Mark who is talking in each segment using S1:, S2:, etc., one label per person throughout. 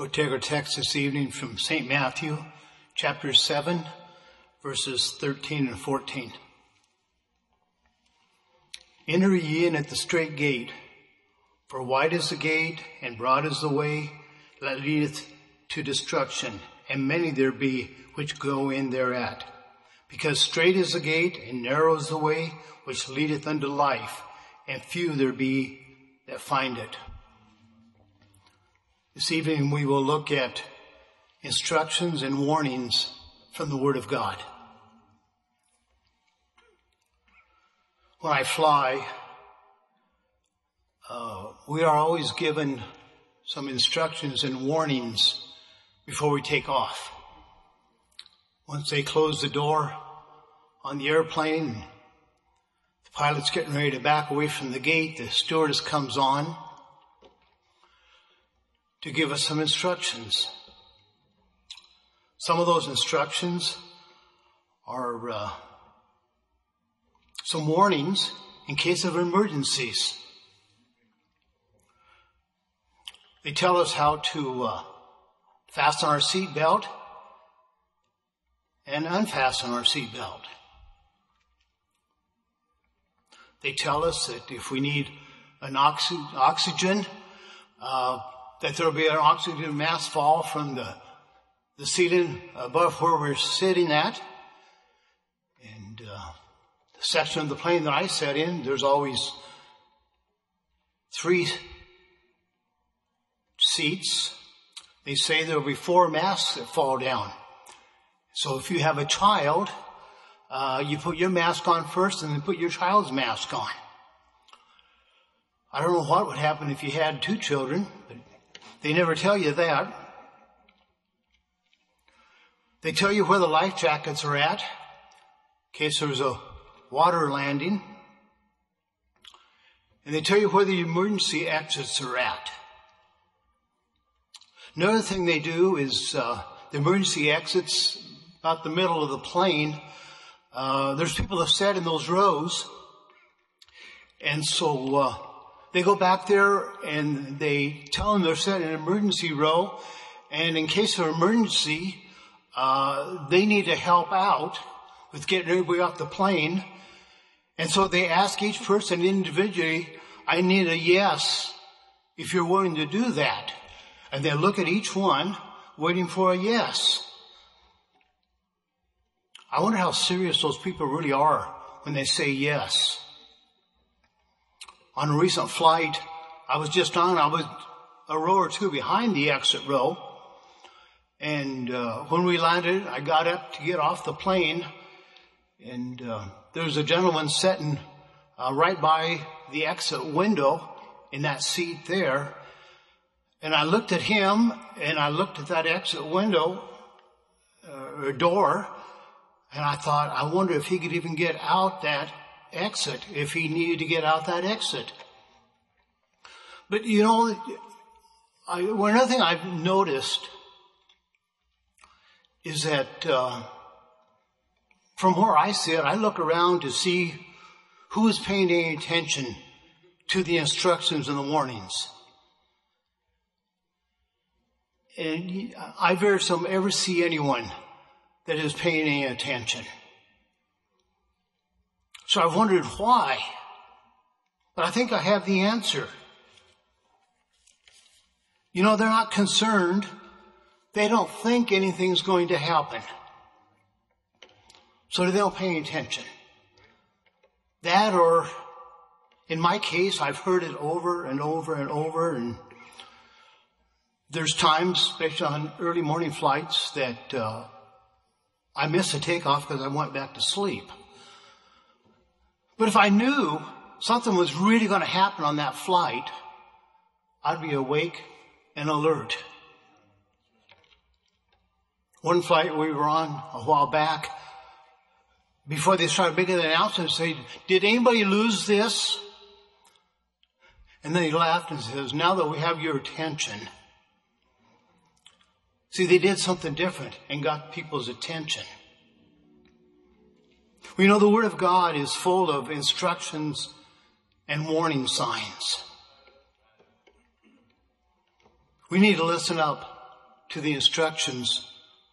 S1: We'll take our text this evening from St. Matthew, chapter 7, verses 13 and 14. Enter ye in at the strait gate, for wide is the gate, and broad is the way that leadeth to destruction, and many there be which go in thereat. Because strait is the gate, and narrow is the way which leadeth unto life, and few there be that find it. This evening we will look at instructions and warnings from the Word of God. When I fly, uh, we are always given some instructions and warnings before we take off. Once they close the door on the airplane, the pilot's getting ready to back away from the gate, the stewardess comes on to give us some instructions. Some of those instructions are uh, some warnings in case of emergencies. They tell us how to uh, fasten our seatbelt and unfasten our seatbelt. They tell us that if we need an oxy- oxygen, uh, that there will be an oxygen mask fall from the, the ceiling above where we're sitting at. And uh, the section of the plane that I sat in, there's always three seats. They say there will be four masks that fall down. So if you have a child, uh, you put your mask on first and then put your child's mask on. I don't know what would happen if you had two children, but they never tell you that. They tell you where the life jackets are at, in case there's a water landing. And they tell you where the emergency exits are at. Another thing they do is uh, the emergency exits about the middle of the plane. Uh, there's people that sat in those rows, and so uh, they go back there and they tell them they're set in an emergency row, and in case of emergency, uh, they need to help out with getting everybody off the plane. And so they ask each person individually, I need a yes if you're willing to do that. And they look at each one waiting for a yes. I wonder how serious those people really are when they say yes on a recent flight I was just on, I was a row or two behind the exit row. And uh, when we landed, I got up to get off the plane, and uh, there was a gentleman sitting uh, right by the exit window in that seat there. And I looked at him, and I looked at that exit window uh, or door, and I thought, I wonder if he could even get out that exit if he needed to get out that exit. But you know, I, one other thing I've noticed is that uh, from where I sit, I look around to see who is paying any attention to the instructions and the warnings. And I very seldom ever see anyone that is paying any attention. So I've wondered why. But I think I have the answer. You know, they're not concerned. They don't think anything's going to happen. So they don't pay any attention. That or, in my case, I've heard it over and over and over and there's times, especially on early morning flights, that uh, I miss a takeoff because I went back to sleep. But if I knew something was really going to happen on that flight, I'd be awake and alert. One flight we were on a while back, before they started making the announcement, say, did anybody lose this? And then he laughed and says, now that we have your attention. See, they did something different and got people's attention. We know the Word of God is full of instructions and warning signs. We need to listen up to the instructions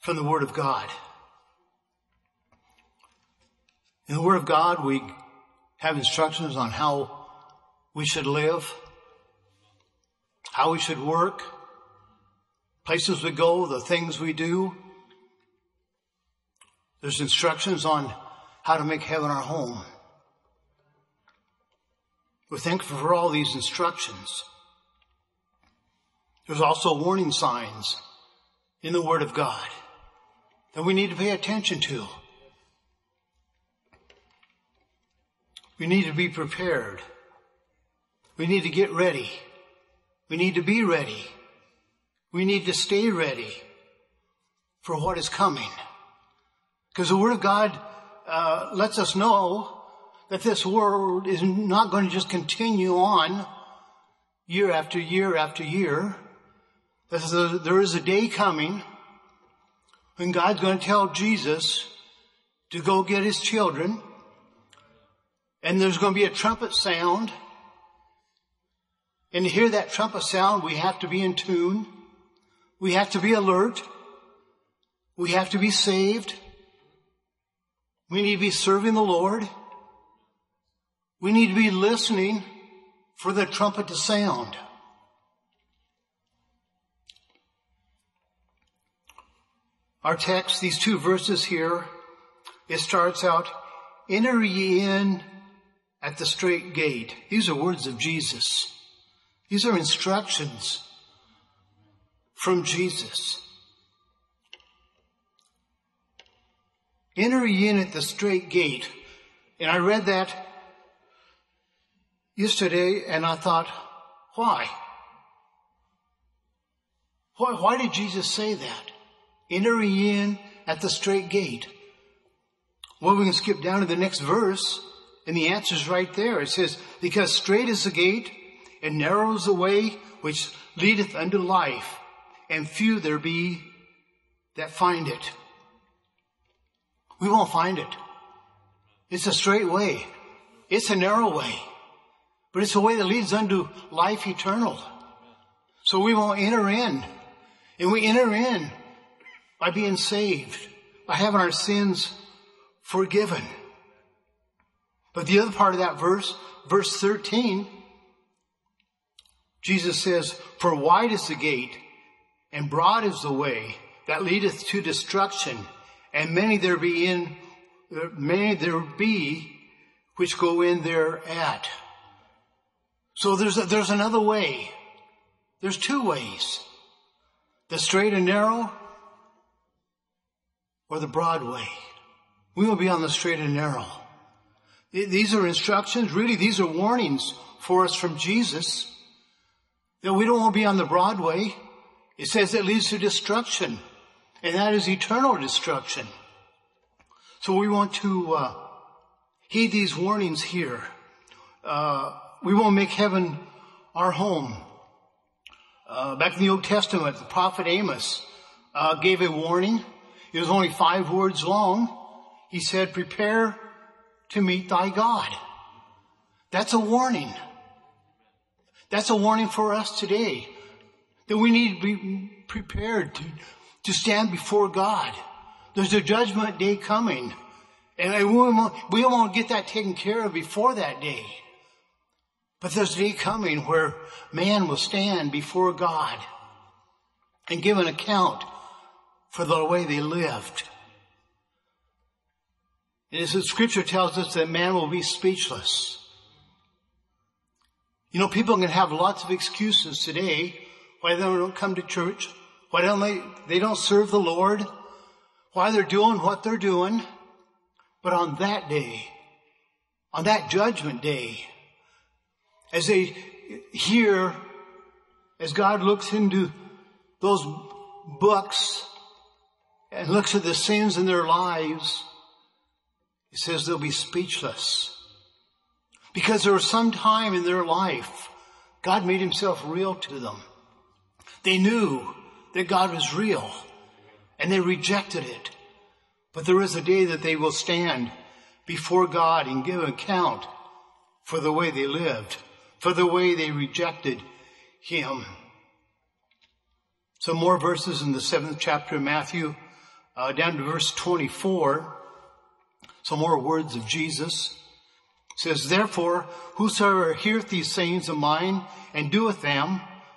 S1: from the Word of God. In the Word of God, we have instructions on how we should live, how we should work, places we go, the things we do. There's instructions on how to make heaven our home. We're thankful for all these instructions. There's also warning signs in the Word of God that we need to pay attention to. We need to be prepared. We need to get ready. We need to be ready. We need to stay ready for what is coming. Because the Word of God uh, lets us know that this world is not going to just continue on year after year after year. There is a day coming when God's going to tell Jesus to go get his children and there's going to be a trumpet sound. And to hear that trumpet sound, we have to be in tune. We have to be alert. We have to be saved. We need to be serving the Lord. We need to be listening for the trumpet to sound. Our text, these two verses here, it starts out, enter ye in at the strait gate. These are words of Jesus. These are instructions from Jesus. Enter in at the strait gate. And I read that yesterday and I thought, why? Why, why did Jesus say that? Enter in at the strait gate. Well, we can skip down to the next verse and the answer is right there. It says, because strait is the gate and narrow is the way which leadeth unto life and few there be that find it. We won't find it. It's a straight way. It's a narrow way. But it's a way that leads unto life eternal. So we won't enter in. And we enter in by being saved, by having our sins forgiven. But the other part of that verse, verse 13, Jesus says, For wide is the gate, and broad is the way that leadeth to destruction, and many there be in, uh, many there be which go in there at. So there's a, there's another way. There's two ways. The straight and narrow, or the broad way. We will be on the straight and narrow. These are instructions, really, these are warnings for us from Jesus that we don't want to be on the broad way. It says it leads to destruction, and that is eternal destruction. So we want to uh, heed these warnings here. Uh, we won't make heaven our home. Uh, back in the Old Testament, the prophet Amos uh, gave a warning. It was only five words long. He said, "Prepare to meet thy God. That's a warning. That's a warning for us today that we need to be prepared to, to stand before God. There's a judgment day coming and we won't, get that taken care of before that day. But there's a day coming where man will stand before God and give an account for the way they lived. And as the scripture tells us that man will be speechless. You know, people can have lots of excuses today why they don't come to church, why don't they, they don't serve the Lord, why they're doing what they're doing. But on that day, on that judgment day, as they hear, as God looks into those books and looks at the sins in their lives, he says they'll be speechless. Because there was some time in their life, God made himself real to them. They knew that God was real and they rejected it. But there is a day that they will stand before God and give account for the way they lived, for the way they rejected Him. Some more verses in the seventh chapter of Matthew, uh, down to verse 24. Some more words of Jesus. It says, Therefore, whosoever heareth these sayings of mine and doeth them,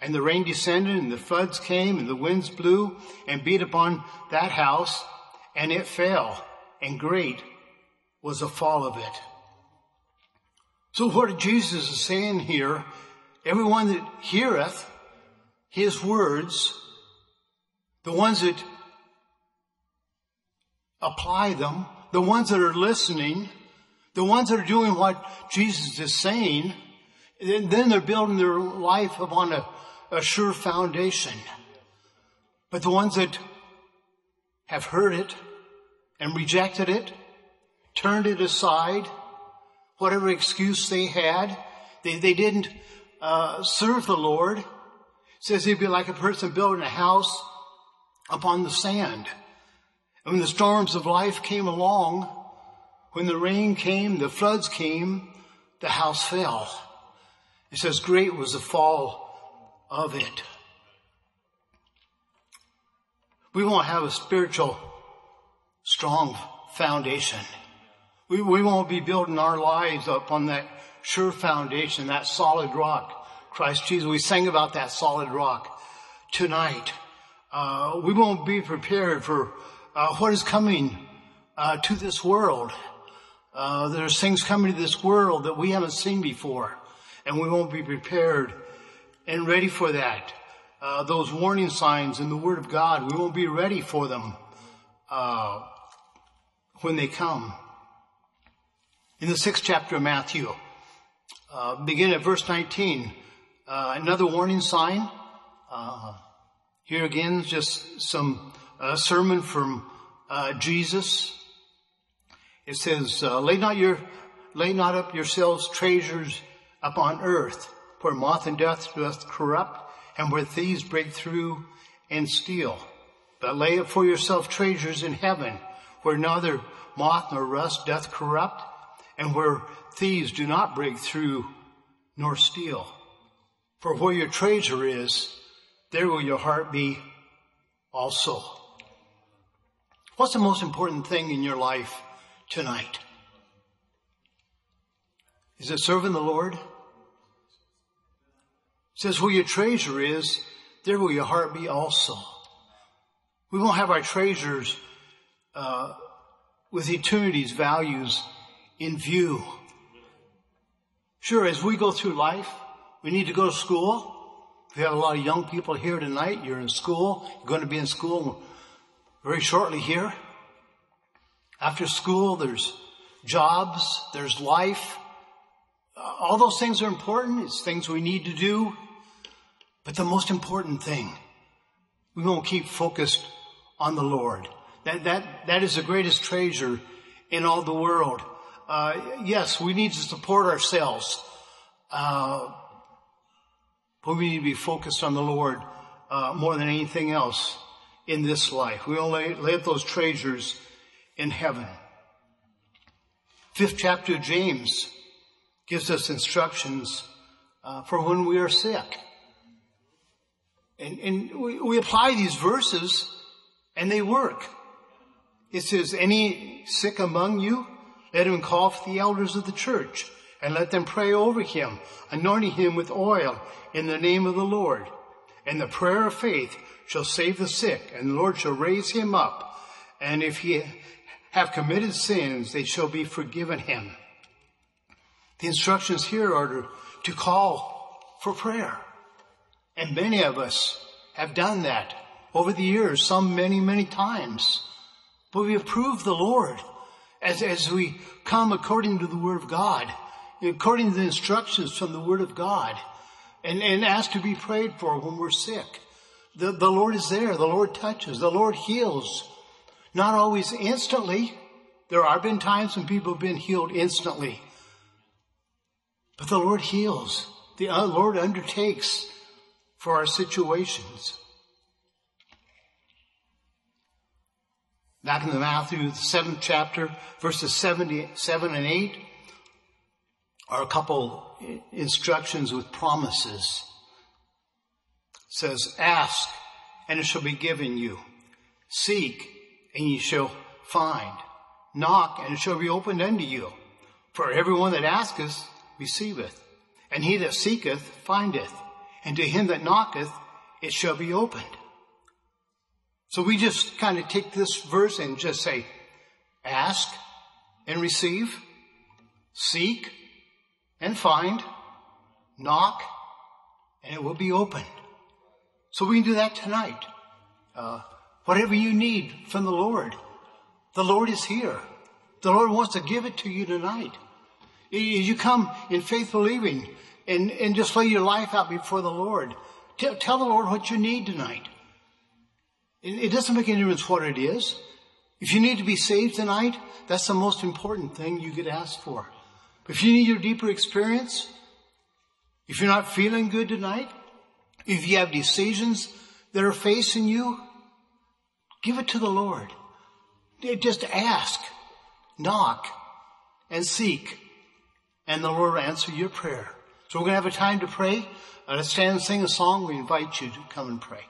S1: And the rain descended and the floods came and the winds blew and beat upon that house and it fell and great was the fall of it. So what Jesus is saying here, everyone that heareth his words, the ones that apply them, the ones that are listening, the ones that are doing what Jesus is saying, then they're building their life upon a, a sure foundation. But the ones that have heard it and rejected it, turned it aside, whatever excuse they had, they, they didn't uh, serve the Lord. It says he'd be like a person building a house upon the sand. And when the storms of life came along, when the rain came, the floods came, the house fell. It says, great was the fall of it. We won't have a spiritual strong foundation. We, we won't be building our lives up on that sure foundation, that solid rock, Christ Jesus. We sang about that solid rock tonight. Uh, we won't be prepared for uh, what is coming uh, to this world. Uh, there's things coming to this world that we haven't seen before, and we won't be prepared and ready for that. Uh, those warning signs in the Word of God, we won't be ready for them uh, when they come. In the sixth chapter of Matthew, uh, begin at verse 19, another warning sign. here again, just some sermon from uh, Jesus. It says, uh, "Lay not your, lay not up yourselves treasures upon earth, where moth and death doth corrupt, and where thieves break through and steal. But lay up for yourself treasures in heaven, where neither moth nor rust doth corrupt, and where thieves do not break through nor steal. For where your treasure is, there will your heart be also." What's the most important thing in your life tonight? Is it serving the Lord? Says, where your treasure is, there will your heart be also. We won't have our treasures uh, with eternity's values in view. Sure, as we go through life, we need to go to school. We have a lot of young people here tonight. You're in school. You're going to be in school very shortly here. After school, there's jobs, there's life. All those things are important. It's things we need to do. But the most important thing, we won't keep focused on the Lord. That, that, that is the greatest treasure in all the world. Uh, yes, we need to support ourselves. Uh, but we need to be focused on the Lord uh, more than anything else in this life. We only lay up those treasures in heaven. Fifth chapter of James gives us instructions uh, for when we are sick. And, and we, we apply these verses and they work. It says, any sick among you, let him call for the elders of the church and let them pray over him, anointing him with oil in the name of the Lord. And the prayer of faith shall save the sick, and the Lord shall raise him up. And if he have committed sins, they shall be forgiven him. The instructions here are to, to call for prayer. And many of us have done that over the years, some many, many times. But we have proved the Lord as, as we come according to the Word of God, according to the instructions from the Word of God, and, and ask to be prayed for when we're sick. The, the Lord is there. The Lord touches. The Lord heals. Not always instantly, There have been times when people have been healed instantly. But the Lord heals. The uh, Lord undertakes for our situations. Back in the Matthew, the seventh chapter, verses 77 and 8, are a couple instructions with promises. It says, ask and it shall be given you. Seek and ye shall find. Knock and it shall be opened unto you. For everyone that asketh receiveth, and he that seeketh findeth, and to him that knocketh it shall be opened. So we just kind of take this verse and just say, ask and receive, seek and find, knock, and it will be opened. So we can do that tonight. Uh, whatever you need from the Lord, the Lord is here. The Lord wants to give it to you tonight. You come in faith believing and, and just lay your life out before the Lord. Tell, tell the Lord what you need tonight. It, it doesn't make any difference what it is. If you need to be saved tonight, that's the most important thing you could ask for. If you need your deeper experience, if you're not feeling good tonight, if you have decisions that are facing you, give it to the Lord. Just ask, knock, and seek, and the Lord will answer your prayer. So we're going to have a time to pray. Uh, let's stand and sing a song. We invite you to come and pray.